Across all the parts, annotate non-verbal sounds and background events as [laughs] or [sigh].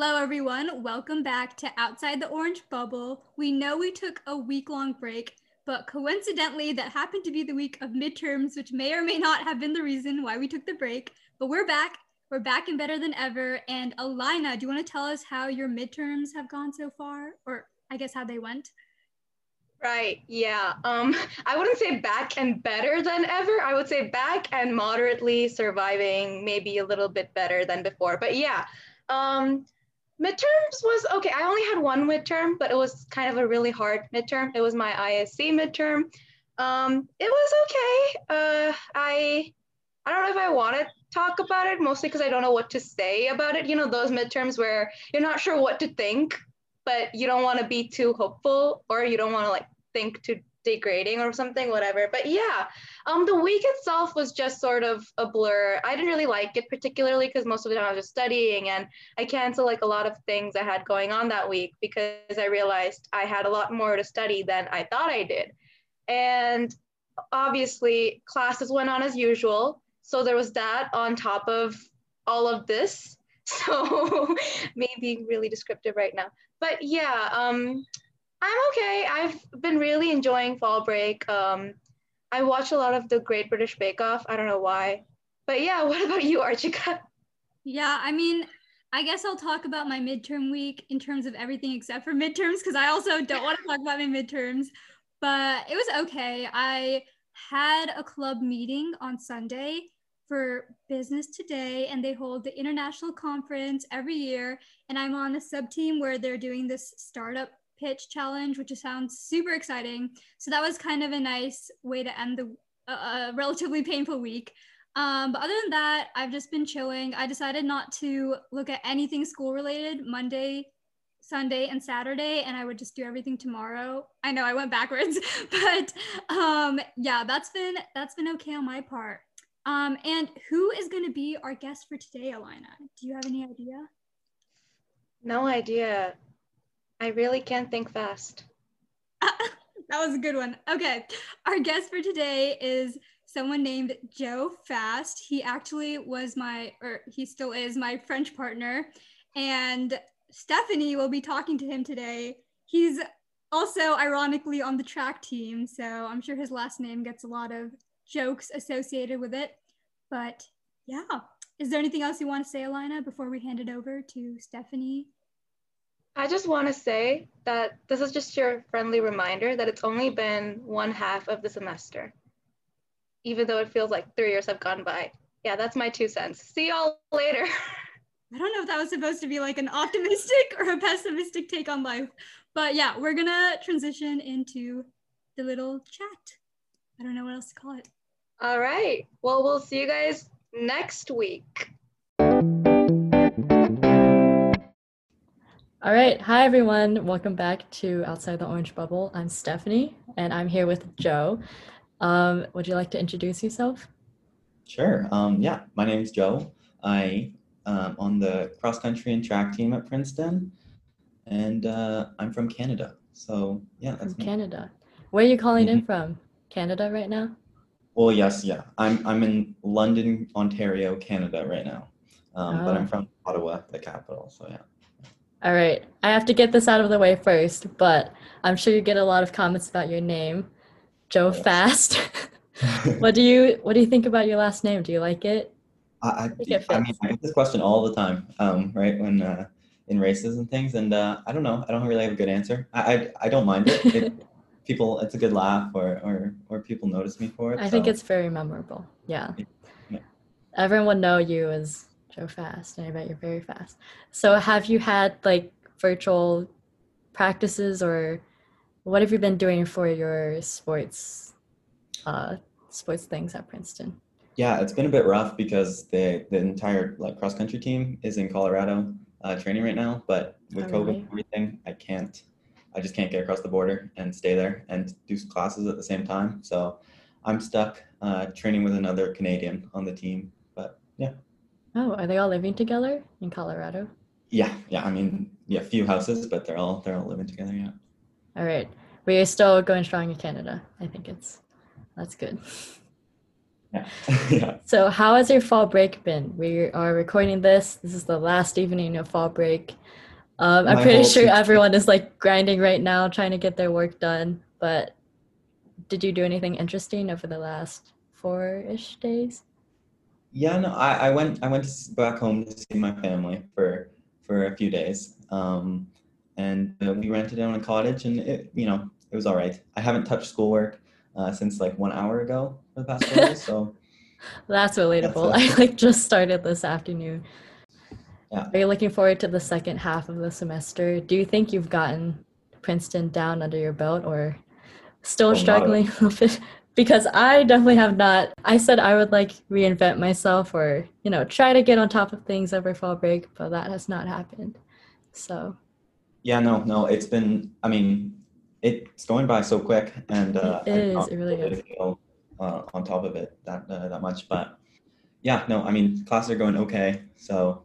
Hello, everyone. Welcome back to Outside the Orange Bubble. We know we took a week long break, but coincidentally, that happened to be the week of midterms, which may or may not have been the reason why we took the break. But we're back. We're back and better than ever. And Alina, do you want to tell us how your midterms have gone so far? Or I guess how they went? Right. Yeah. Um, I wouldn't say back and better than ever. I would say back and moderately surviving, maybe a little bit better than before. But yeah, um, midterms was okay. I only had one midterm, but it was kind of a really hard midterm. It was my ISC midterm. Um, it was okay. Uh, I I don't know if I want to talk about it, mostly because I don't know what to say about it. You know, those midterms where you're not sure what to think, but you don't want to be too hopeful, or you don't want to like think too degrading or something, whatever. But yeah, um, the week itself was just sort of a blur. I didn't really like it particularly because most of the time I was just studying and I canceled like a lot of things I had going on that week because I realized I had a lot more to study than I thought I did. And obviously, classes went on as usual. So there was that on top of all of this. [laughs] So [laughs] maybe really descriptive right now. But yeah, um, I'm okay. I've been really enjoying fall break. Um, I watch a lot of the Great British Bake Off. I don't know why. But yeah, [laughs] what about you, Archika? Yeah, I mean, I guess I'll talk about my midterm week in terms of everything except for [laughs] midterms because I also don't want to talk about my midterms. But it was okay. I had a club meeting on Sunday for Business Today, and they hold the international conference every year. And I'm on a sub team where they're doing this startup pitch challenge, which sounds super exciting. So that was kind of a nice way to end the uh, relatively painful week. Um, but other than that, I've just been chilling. I decided not to look at anything school related Monday, Sunday, and Saturday, and I would just do everything tomorrow. I know I went backwards, [laughs] but um, yeah, that's been that's been okay on my part. Um, and who is going to be our guest for today, Alina? Do you have any idea? No idea. I really can't think fast. [laughs] that was a good one. Okay. Our guest for today is someone named Joe Fast. He actually was my, or he still is my French partner. And Stephanie will be talking to him today. He's also ironically on the track team. So I'm sure his last name gets a lot of jokes associated with it. But yeah. Is there anything else you want to say, Alina, before we hand it over to Stephanie I just want to say that this is just your friendly reminder that it's only been one half of the semester, even though it feels like three years have gone by. Yeah, that's my two cents. See y'all later. [laughs] I don't know if that was supposed to be like an optimistic or a pessimistic take on life, but yeah, we're gonna transition into the little chat. I don't know what else to call it. All right. Well, we'll see you guys next week. All right. Hi, everyone. Welcome back to Outside the Orange Bubble. I'm Stephanie, and I'm here with Joe. Um, would you like to introduce yourself? Sure. Um, yeah, my name is Joe. I am um, on the cross country and track team at Princeton, and uh, I'm from Canada. So yeah, that's from Canada. Where are you calling mm-hmm. in from? Canada right now? Well, yes, yeah. I'm I'm in London, Ontario, Canada right now, um, oh. but I'm oh. from Ottawa, the capital. So yeah. All right. I have to get this out of the way first, but I'm sure you get a lot of comments about your name, Joe. Fast. [laughs] what do you What do you think about your last name? Do you like it? I, I, I mean, I get this question all the time, um, right? When uh, in races and things, and uh, I don't know. I don't really have a good answer. I I, I don't mind it. it [laughs] people, it's a good laugh, or or or people notice me for it. I so. think it's very memorable. Yeah. yeah. Everyone know you as so fast. And I bet you're very fast. So have you had like virtual practices or what have you been doing for your sports uh, sports things at Princeton? Yeah, it's been a bit rough because the the entire like cross country team is in Colorado uh, training right now. But with oh, COVID really? and everything, I can't. I just can't get across the border and stay there and do classes at the same time. So I'm stuck uh, training with another Canadian on the team. But yeah. Oh, are they all living together in Colorado? Yeah, yeah. I mean, yeah, few houses, but they're all they're all living together. Yeah. All right, we are still going strong in Canada. I think it's that's good. [laughs] Yeah. [laughs] yeah. So, how has your fall break been? We are recording this. This is the last evening of fall break. Um, I'm My pretty sure everyone is like grinding right now, trying to get their work done. But did you do anything interesting over the last four-ish days? Yeah, no, I, I went I went back home to see my family for for a few days, um, and uh, we rented out a cottage, and it you know it was all right. I haven't touched schoolwork uh, since like one hour ago for the past four days, so [laughs] That's relatable. That's I like just started this afternoon. Yeah. Are you looking forward to the second half of the semester? Do you think you've gotten Princeton down under your belt or still Oh, struggling [laughs] a little bit? Because I definitely have not. I said I would like reinvent myself or, you know, try to get on top of things over fall break, but that has not happened. So, yeah, no, no, it's been I mean it's going by so quick, and uh, It is, don't it really is. feel uh, on top of it that uh, that much, but yeah, no, I mean classes are going okay, so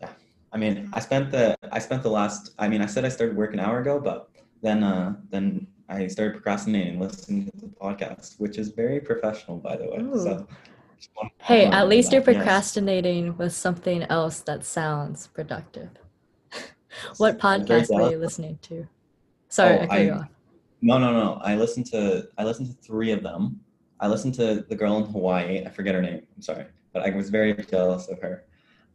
yeah, I mean I spent the I spent the last I mean I said I started work an hour ago, but then uh, then I started procrastinating listening to the podcast, which is very professional, by the way. Ooh. So hey, at least you're that. Yes. procrastinating with something else that sounds productive. [laughs] What I'm podcast were you listening to? Sorry, Oh, I cut you I- off. No, no, no. I listened to I listened to three of them. I listened to the girl in Hawaii. I forget her name. I'm sorry, but I was very jealous of her.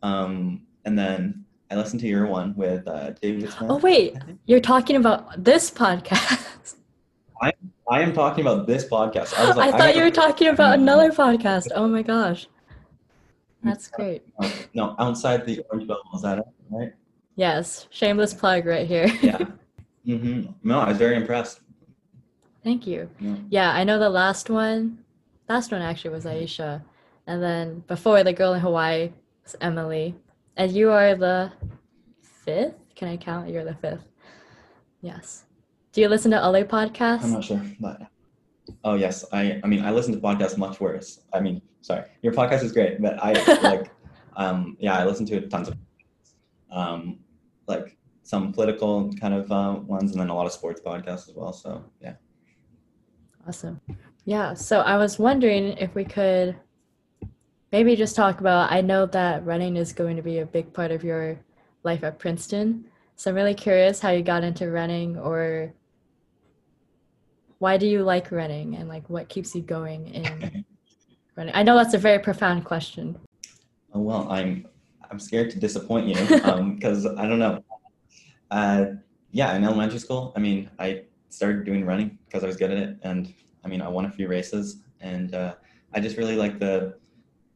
Um, and then I listened to your one with uh, David Smith. Oh, wait. You're talking about this podcast. [laughs] I am talking about this podcast. I was I thought gotta- you were talking about another podcast. Oh my gosh. That's great. No, outside the orange bubble. Is that it? Right? Yes, shameless plug right here. Yeah. mm-hmm. No, I was very impressed. Thank you. Yeah. Yeah, I know the last one. Last one actually was Aisha. And then before the girl in Hawaii was Emily. And you are the fifth? Can I count? You're the fifth. Yes. Do you listen to other podcasts? I'm not sure, but oh yes, I I mean I listen to podcasts much worse. I mean, sorry, your podcast is great, but I [laughs] like um yeah I listen to tons of um like some political kind of uh, ones and then a lot of sports podcasts as well. So yeah, Awesome. Yeah, so I was wondering if we could maybe just talk about I know that running is going to be a big part of your life at Princeton. So I'm really curious how you got into running or why do you like running and like what keeps you going in [clears throat] running? I know that's a very profound question. oh well I'm I'm scared to disappoint you [laughs] because I don't know. Uh, yeah, in elementary school, I mean I started doing running because I was good at it, and I mean I won a few races, and uh, I just really like the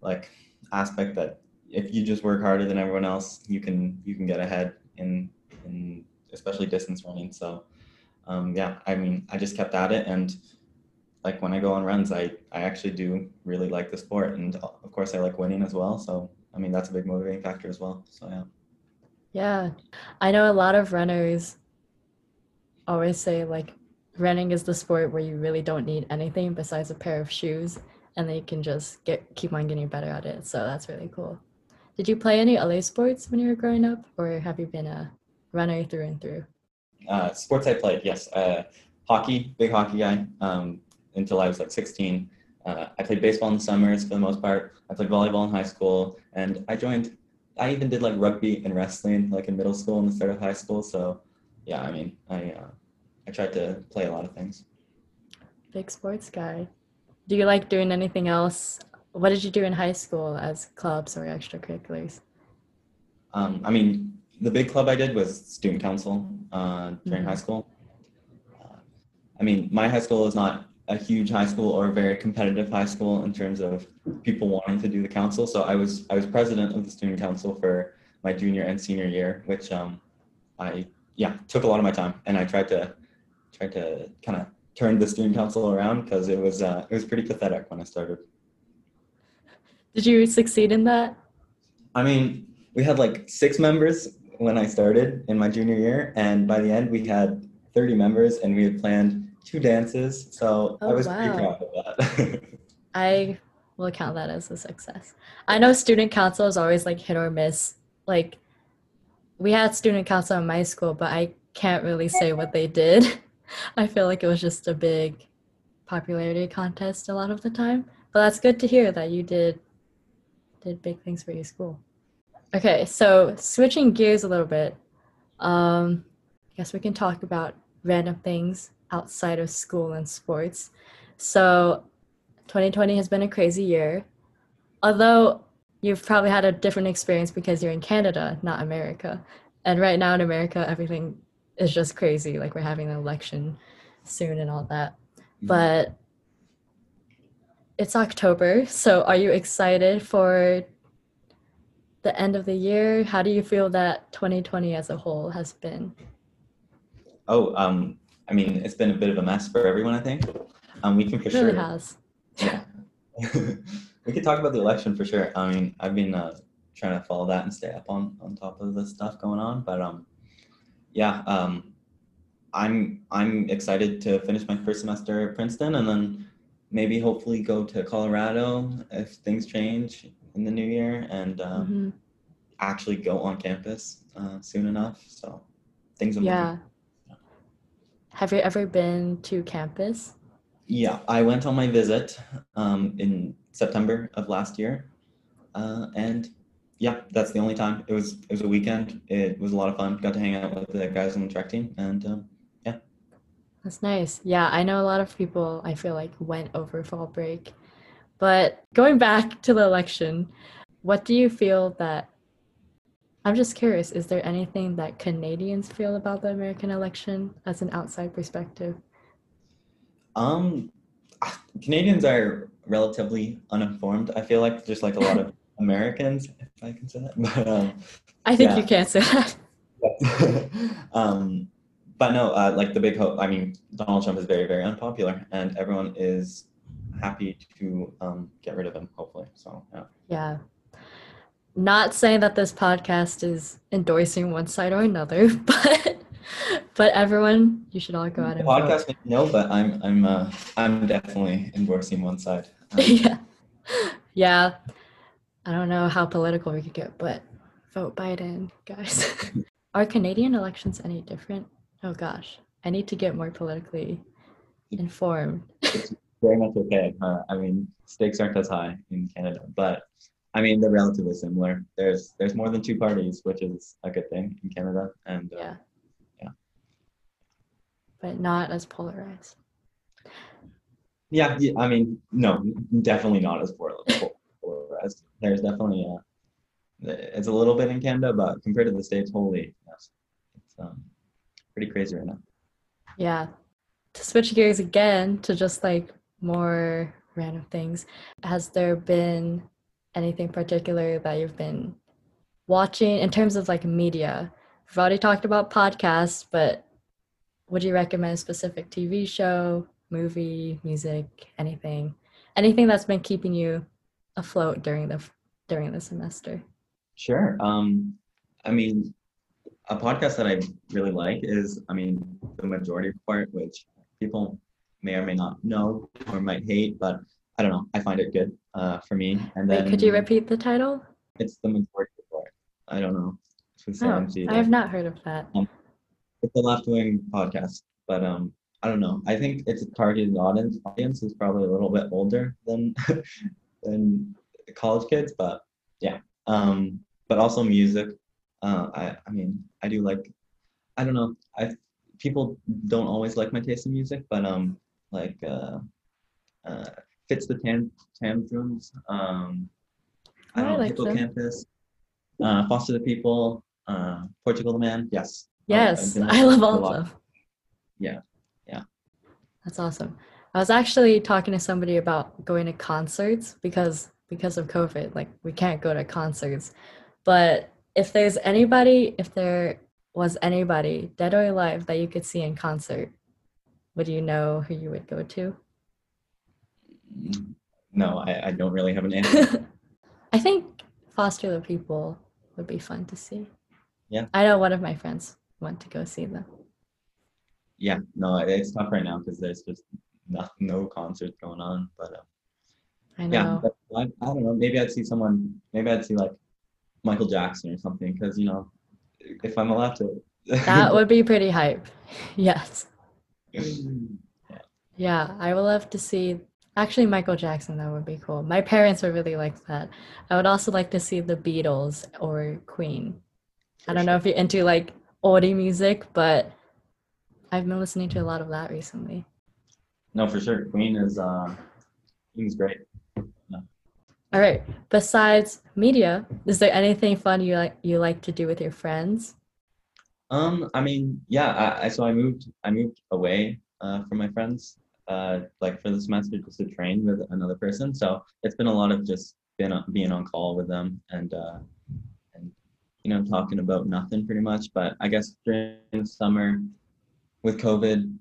like aspect that if you just work harder than everyone else, you can you can get ahead in in especially distance running. So um, yeah, I mean I just kept at it, and like when I go on runs, I I actually do really like the sport, and of course I like winning as well. So I mean that's a big motivating factor as well. So yeah. Yeah. I know a lot of runners always say like running is the sport where you really don't need anything besides a pair of shoes and they can just get keep on getting better at it. So that's really cool. Did you play any other sports when you were growing up or have you been a runner through and through? Uh, sports I played, yes. Uh, hockey, big hockey guy um, until I was like 16. Uh, I played baseball in the summers for the most part. I played volleyball in high school, and I joined. I even did like rugby and wrestling like in middle school and the start of high school. So, yeah, I mean, I uh, I tried to play a lot of things. Big sports guy. Do you like doing anything else? What did you do in high school as clubs or extracurriculars? Um, I mean, the big club I did was student council uh, during Mhm. high school. Uh, I mean, my high school is not a huge high school or a very competitive high school in terms of people wanting to do the council. So I was I was president of the student council for my junior and senior year, which um, I yeah took a lot of my time, and I tried to tried to kind of turn the student council around because it was uh, it was pretty pathetic when I started. Did you succeed in that? I mean, we had like six members when I started in my junior year, and by the end we had 30 members, and we had planned two dances. So I Oh, was wow. pretty proud of that. [laughs] I will count that as a success. I know student council is always like hit or miss. Like we had student council in my school, but I can't really say what they did. [laughs] I feel like it was just a big popularity contest a lot of the time. but that's good to hear that you did did big things for your school. Okay, so switching gears a little bit, um, I guess we can talk about random things outside of school and sports. So, 2020 has been a crazy year. Although you've probably had a different experience because you're in Canada, not America. And right now in America, everything is just crazy. Like we're having an election soon and all that. Mm-hmm. But it's October, so are you excited for the end of the year? How do you feel that 2020 as a whole has been? Oh, um, I mean, it's been a bit of a mess for everyone, I think. Um, we can for it really sure. has. Yeah. [laughs] we could talk about the election for sure. I mean, I've been uh, trying to follow that and stay up on on top of the stuff going on, but um, yeah, um, I'm I'm excited to finish my first semester at Princeton and then maybe hopefully go to Colorado if things change in the new year and um, mm-hmm. actually go on campus uh, soon enough. So things are yeah. Moving. Have you ever been to campus? Yeah, I went on my visit um, in September of last year, uh, and yeah, that's the only time. It was it was a weekend. It was a lot of fun. Got to hang out with the guys on the track team, and um, yeah, that's nice. Yeah, I know a lot of people I feel like went over fall break. But going back to the election, what do you feel that I'm just curious, is there anything that Canadians feel about the American election as an outside perspective? Um Canadians are relatively uninformed. I feel like just like a lot of [laughs] Americans, if I can say that. [laughs] But um, I think yeah. you can't say that. [laughs] um but no, uh, like the big hope. I mean, Donald Trump is very, very unpopular, and everyone is happy to um, get rid of them, Hopefully, so yeah. Yeah. Not saying that this podcast is endorsing one side or another, [laughs] but but everyone, you should all go out and podcast. Vote. No, but I'm I'm uh, I'm definitely endorsing one side. [laughs] Um, yeah, yeah. I don't know how political we could get, but vote Biden, guys. [laughs] Are Canadian elections any different? Oh gosh, I need to get more politically informed. Very much okay. Uh, I mean, stakes aren't as high in Canada, but I mean they're relatively similar. There's there's more than two parties, which is a good thing in Canada, and uh, yeah, yeah, but not as polarized. Yeah, I mean, no, definitely not as polarized. There's definitely a, it's a little bit in Canada, but compared to the states, holy, yes, it's um, pretty crazy right now. Yeah. To switch gears again to just like more random things, has there been anything particular that you've been watching in terms of like media? We've already talked about podcasts, but would you recommend a specific TV show, movie, music, anything? Anything that's been keeping you afloat during the during the semester? Sure. Um, I mean, a podcast that I really like is, I mean, the majority report, which people may or may not know or might hate, but I don't know. I find it good uh, for me. And then Wait, could you repeat the title? It's the majority report. I don't know. Oh, I have not heard of that. Um, it's a left wing podcast, but um, I don't know. I think its a targeted audience audience is probably a little bit older than [laughs] than college kids, but yeah. Um, but also music. Uh, I I mean I do like I don't know I people don't always like my taste in music, but um like uh, uh Fitz the tam tantrums um I don't I know like Hippo Campus uh foster the people uh Portugal the man yes. Yes I, I love all of them. Yeah yeah. That's awesome. I was actually talking to somebody about going to concerts because because of COVID like we can't go to concerts. But if there's anybody, if there was anybody, dead or alive, that you could see in concert, would you know who you would go to? No, I, I don't really have an [laughs] answer. I think Foster the People would be fun to see. Yeah. I know one of my friends went to go see them. Yeah, no, it's tough right now because there's just no, no concert going on. But uh, I know. Yeah, I, I don't know. Maybe I'd see someone. Maybe I'd see like Michael Jackson or something because you know if I'm allowed to. that [laughs] would be pretty hype. [laughs] Yes. Yeah. I would love to see Actually, Michael Jackson, that would be cool. My parents would really like that. I would also like to see the Beatles or Queen. I don't know if you're into like oldie music, but I've been listening to a lot of that recently. No, for sure. Queen is uh, Queen's great. All right. Besides media, is there anything fun you like you like to do with your friends? Um, I mean, yeah. I, I so I moved. I moved away uh, from my friends, uh, like for the semester, just to train with another person. So it's been a lot of just being on, being on call with them and uh, and you know talking about nothing pretty much. But I guess during the summer, with COVID,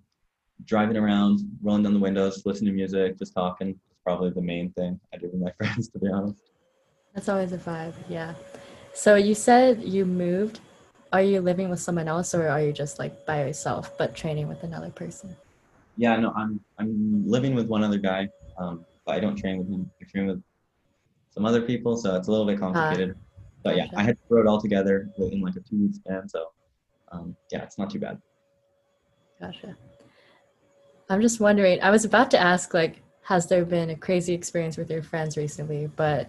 driving around, rolling down the windows, listening to music, just talking is probably the main thing I do with my [laughs] friends, to be honest. That's always a vibe, yeah. So you said you moved. Are you living with someone else or are you just like by yourself but training with another person? Yeah, no, I'm I'm living with one other guy, um, but I don't train with him. I train with some other people, so it's a little bit complicated. but yeah. I had to throw it all together in like a two week span, so um, yeah, it's not too bad. Gotcha. I'm just wondering, I was about to ask like has there been a crazy experience with your friends recently, but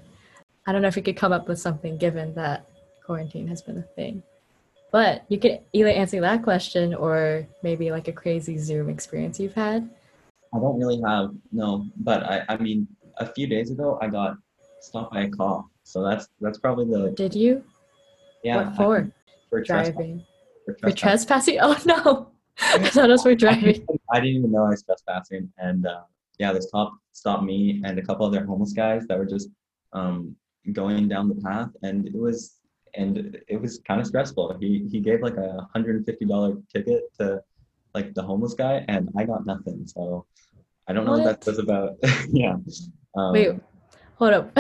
I don't know if you could come up with something given that quarantine has been a thing. But you could either answer that question or maybe like a crazy Zoom experience you've had. I don't really have no, but I I mean a few days ago I got stopped by a cop, so that's that's probably the Did you? yeah what for? for trespass- Driving. for For trespassing. trespassing? [laughs] Oh no. I thought it was for driving. I didn't even know I was trespassing, and uh, yeah, this cop stopped me and a couple other homeless guys that were just um, going down the path, and it was and it was kind of stressful. He he gave like a hundred and fifty dollar ticket to like the homeless guy, and I got nothing. So I don't know what, What? that says about [laughs] yeah. Um, Wait, hold up. [laughs]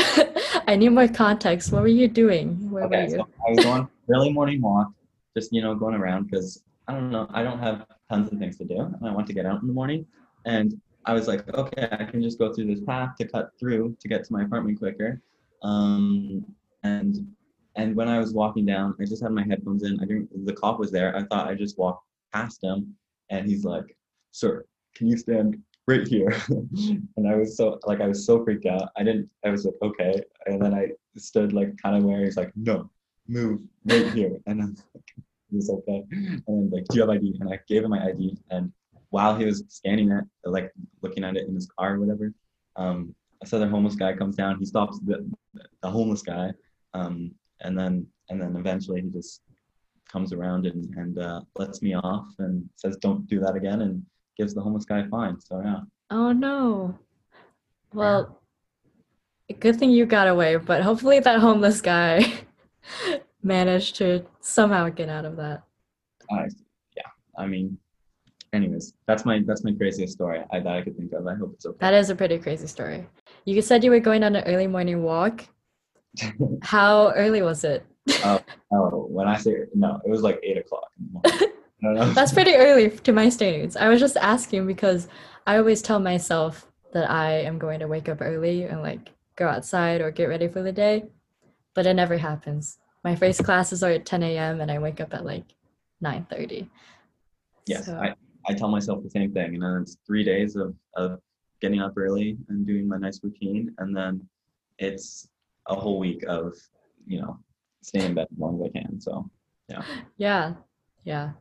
I need more context. What were you doing? Where Okay, were you? so I was on [laughs] early morning walk, just you know going around because I don't know, I don't have tons of things to do, and I want to get out in the morning. And I was like, okay, I can just go through this path to cut through to get to my apartment quicker. Um, and and when I was walking down, I just had my headphones in. I didn't. The cop was there. I thought I just walked past him, and he's like, "Sir, can you stand right here?" [laughs] and I was so like I was so freaked out. I didn't. I was like, okay, and then I stood like kind of where he's like, "No, move right here," and I was like, [laughs] "He's okay." And like, "Do you have ID?" And I gave him my ID, and while he was scanning it, like looking at it in his car or whatever, um, this other homeless guy comes down. He stops the the homeless guy, um, and then and then eventually he just comes around and and uh, lets me off and says, "Don't do that again," and gives the homeless guy a fine. So yeah. Oh no. Well, good thing you got away, but hopefully that homeless guy [laughs] managed to somehow get out of that. I, yeah, I mean, anyways, that's my that's my craziest story I, that I could think of. I hope it's okay. That is a pretty crazy story. You said you were going on an early morning walk. How early was it? Uh, oh, when I say no, it was like eight o'clock in the morning. [laughs] I don't. That's pretty early to my standards. I was just asking because I always tell myself that I am going to wake up early and like go outside or get ready for the day, but it never happens. My first classes are at 10 a.m. and I wake up at like 9:30. yes, So- I, I tell myself the same thing. And then it's three days of, of getting up early and doing my nice routine. And then it's a whole week of, you know, staying in bed as long as I can. So Yeah, yeah. Yeah.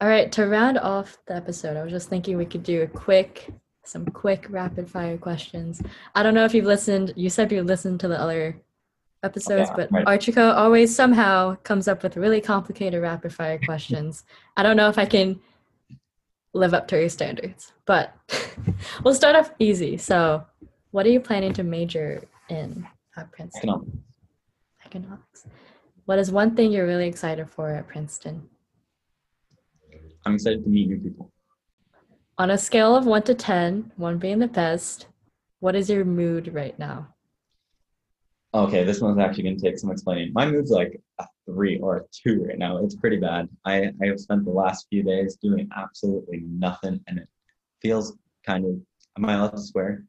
All right, to round off the episode, I was just thinking we could do a quick, some quick rapid fire questions. I don't know if you've listened, you said you listened to the other episodes, yeah, but right. Archika always somehow comes up with really complicated rapid fire questions. I don't know if I can live up to your standards, but [laughs] we'll start off easy. So, what are you planning to major in at Princeton? economics. Economics. What is one thing you're really excited for at Princeton? I'm excited to meet new people. On a scale of 1 to 10, 1 being the best, what is your mood right now? Okay, this one's actually gonna take some explaining. My mood's like a three or a two right now. It's pretty bad. I, I have spent the last few days doing absolutely nothing and it feels kind of am I allowed to swear?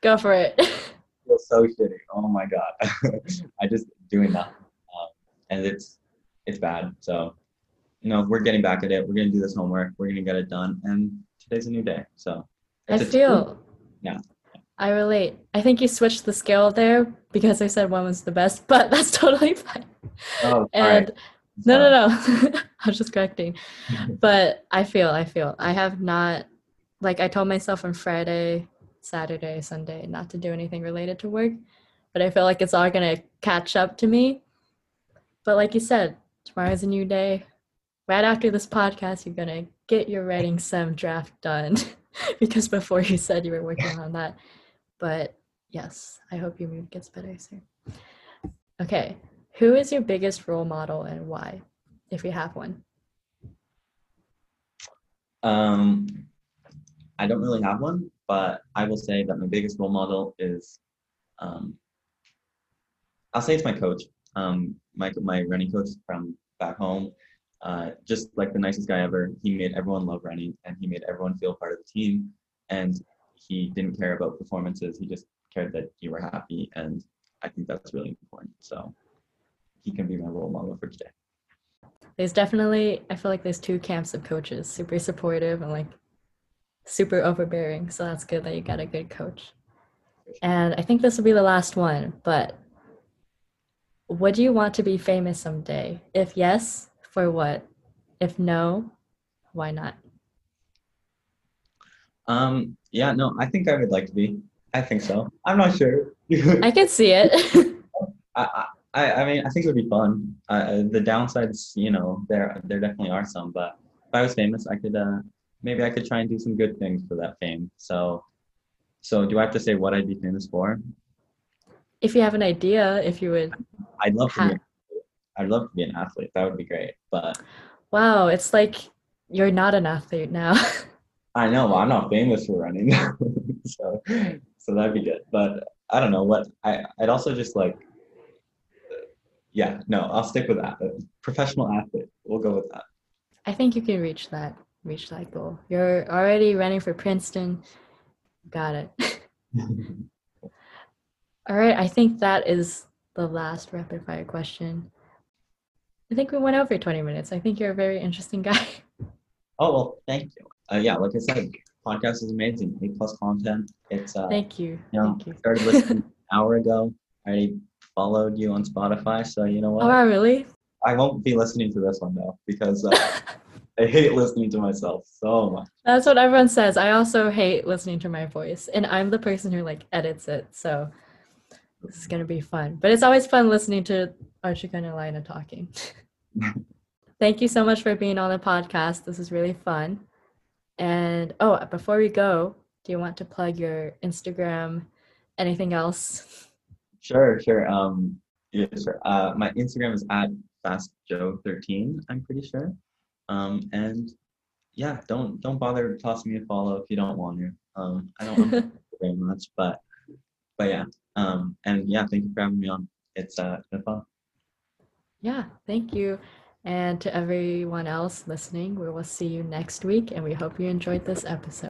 Go for it. [laughs] feels so shitty. Oh my god. [laughs] I just doing that, Um, and it's it's bad. So, you know, we're getting back at it. We're gonna do this homework. We're gonna get it done. And today's a new day. So I it's a two. feel Yeah. I relate. I think you switched the scale there because I said one was the best, [laughs] but that's totally [laughs] fine. Oh, And no, no, no. I was just correcting. But I feel, I feel. I have not, like, I told myself on Friday, Saturday, Sunday not to do anything related to work, but I feel like it's all to catch up to me. But like you said, tomorrow's a new day. Right after this podcast, you're to get your writing sem draft done [laughs] because before you said you were working on that. But yes, I hope your mood gets better soon. Okay, who is your biggest role model and why, if you have one? Um, I don't really have one, but I will say that my biggest role model is, um, I'll say it's my coach. Um, my my running coach from back home. Uh, just like the nicest guy ever. He made everyone love running, and he made everyone feel part of the team. And he didn't care about performances. He just cared that you were happy, and I think that's really important. So he can be my role model for today. There's definitely, I feel like there's two camps of coaches super supportive and like super overbearing. So that's good that you got a good coach. And I think this will be the last one, but would you want to be famous someday? If yes, for what? If no, why not? Um, yeah, no, I think I would like to be. I think so. I'm not sure. I can see it. [laughs] I, I, I mean, I think it would be fun. Uh, the downsides, you know, there there definitely are some. But if I was famous, I could uh, maybe I could try and do some good things for that fame. So, so do I have to say what I'd be famous for? if you have an idea, if you would. I'd love to. Be, I'd love to be an athlete. That would be great. But Wow, it's like you're not an athlete now. [laughs] I know well, I'm not famous for running, [laughs] so so that'd be good. But I don't know what I. I'd also just like. Yeah, no, I'll stick with that. Professional athlete. We'll go with that. I think you can reach that reach that goal. You're already running for Princeton. Got it. [laughs] All right, I think that is the last rapid fire question. I think we went over 20 minutes. I think you're a very interesting guy. [laughs] Oh well, thank you. Uh, yeah, like I said, podcast is amazing. A plus content. It's uh, Thank you. you know, Thank you. started listening an [laughs] hour ago. I already followed you on Spotify, so you know what? Oh, really? I won't be listening to this one though because uh, I hate listening to myself so much. That's what everyone says. I also hate listening to my voice, and I'm the person who like edits it. So this is gonna be fun. But it's always fun listening to Archie and Elena talking. [laughs] Thank you so much for being on the podcast. This is really fun. And oh, before we go, do you want to plug your Instagram? Anything else? Sure, sure. Um, yeah, sure. Uh, my Instagram is at fastjoe13. I'm pretty sure. Um, and yeah, don't don't bother tossing me a follow if you don't want to. Um, I don't want [laughs] to very much, but but yeah. Um, and yeah, thank you for having me on. It's uh, been fun. Yeah, thank you. And to everyone else listening, we will see you next week, and we hope you enjoyed this episode.